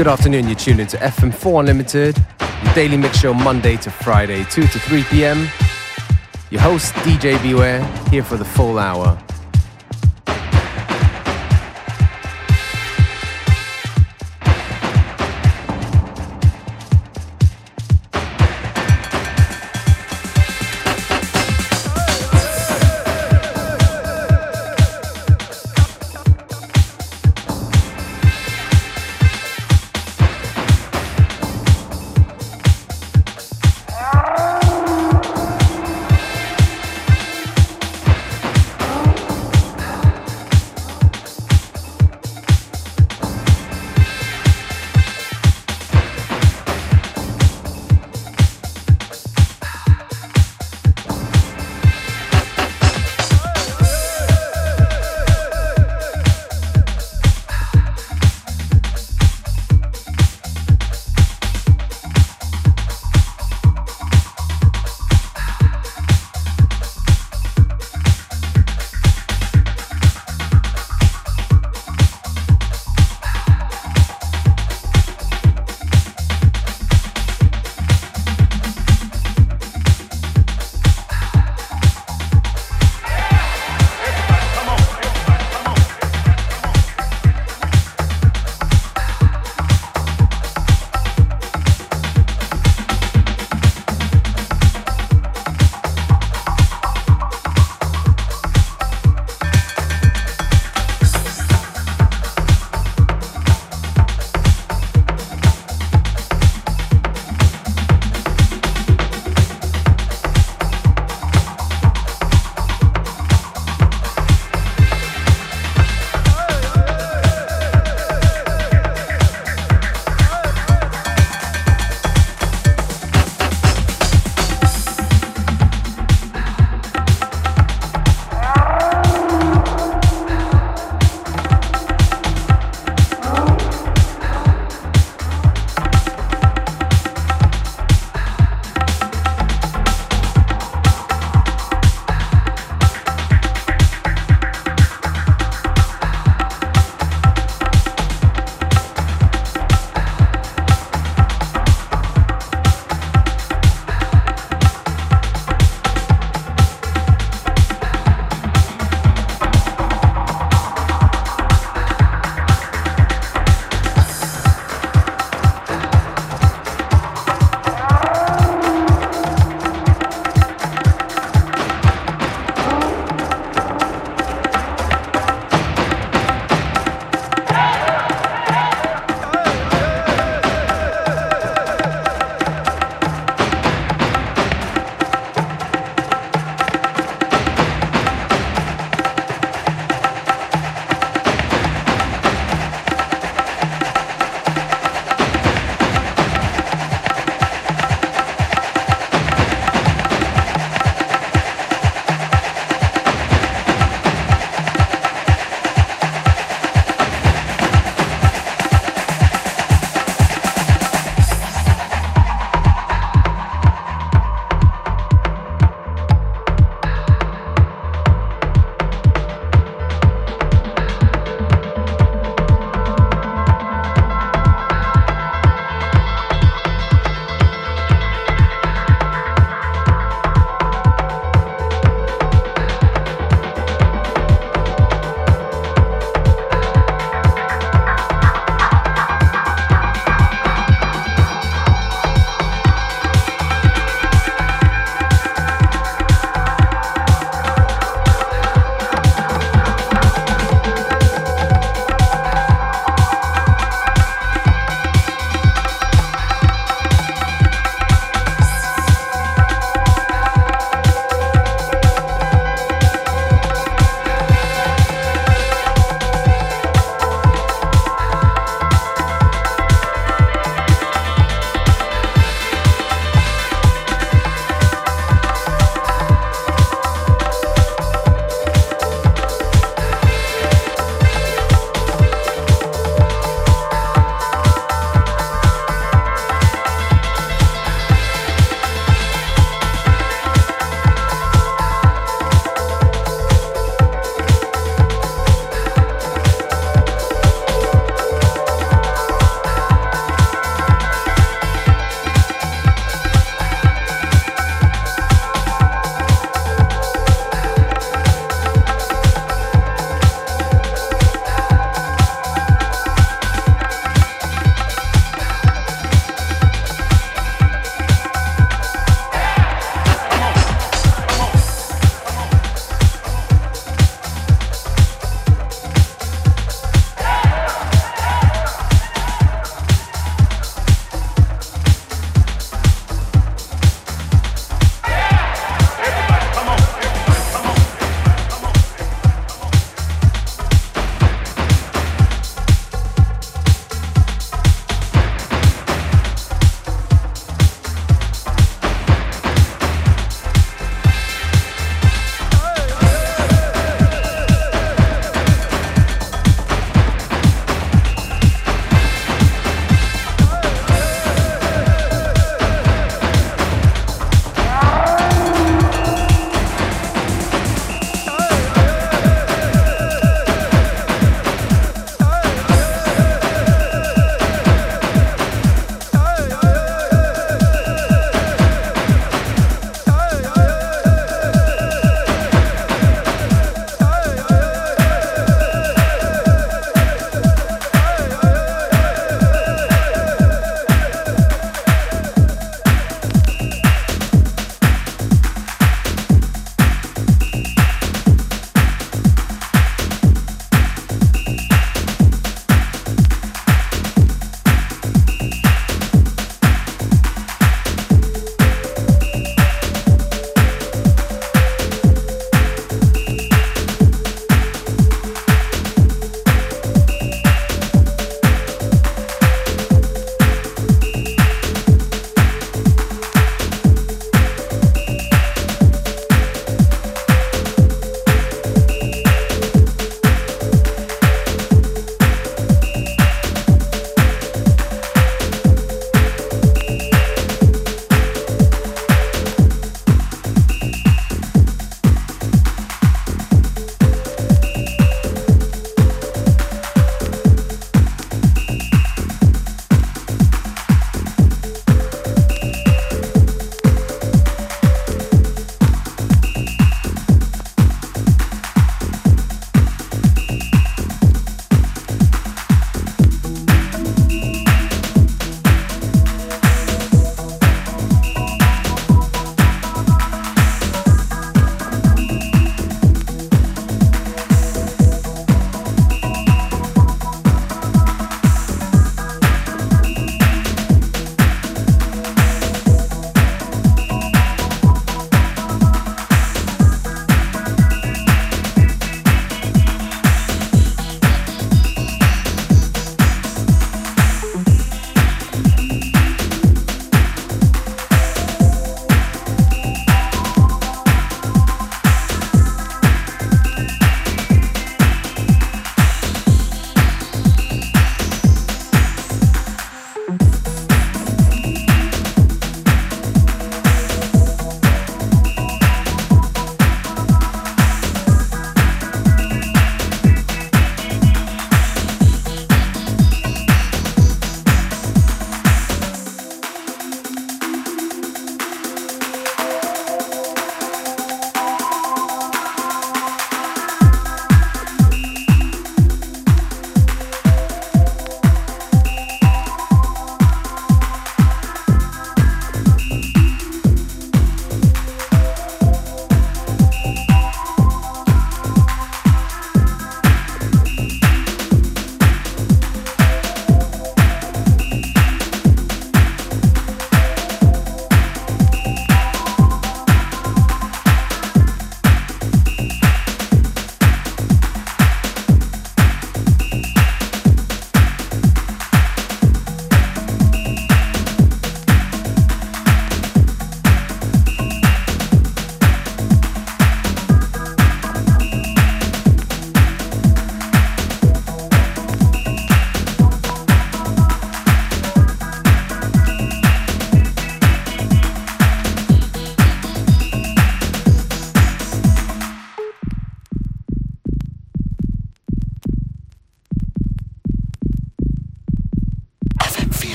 Good afternoon, you're tuned into FM4 Unlimited, your daily mix show Monday to Friday, 2 to 3 p.m. Your host, DJ Beware, here for the full hour.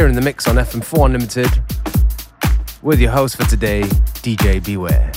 Here in the mix on FM4 Unlimited with your host for today, DJ Beware.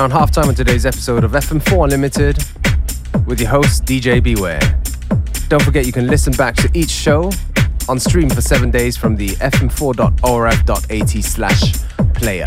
Around halftime on today's episode of FM4 Unlimited with your host, DJ Beware. Don't forget you can listen back to each show on stream for seven days from the fm4.orf.at slash player.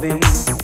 jovens.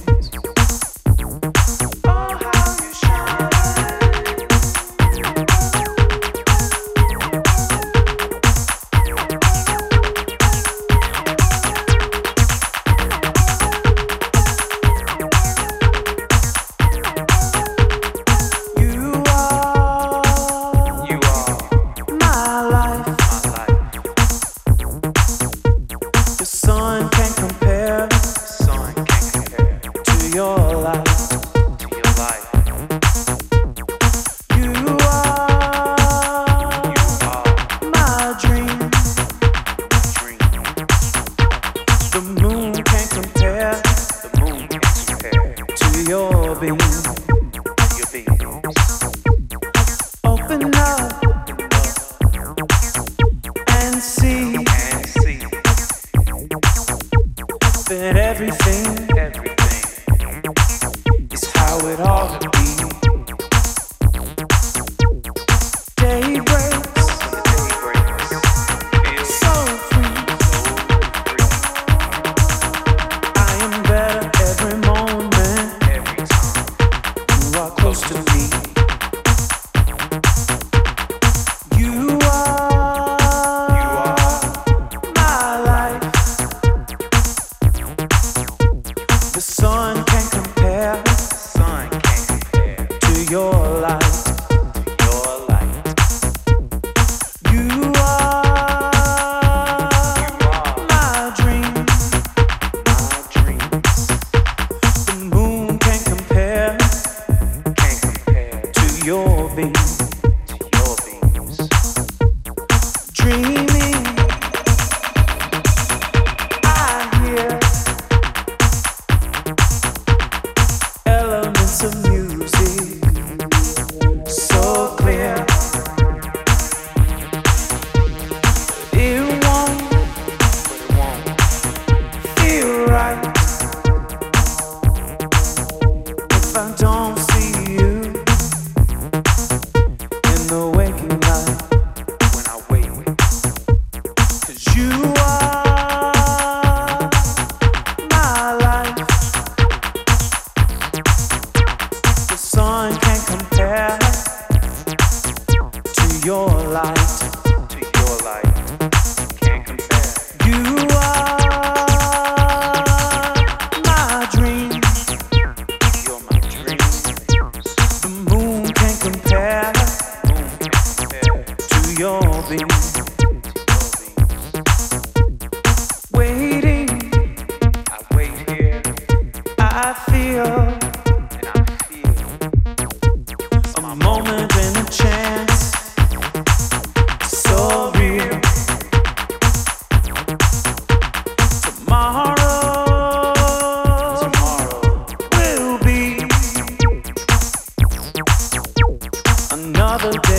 another day.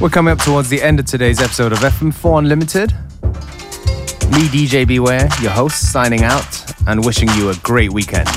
We're coming up towards the end of today's episode of FM4 Unlimited. Me, DJ Beware, your host, signing out and wishing you a great weekend.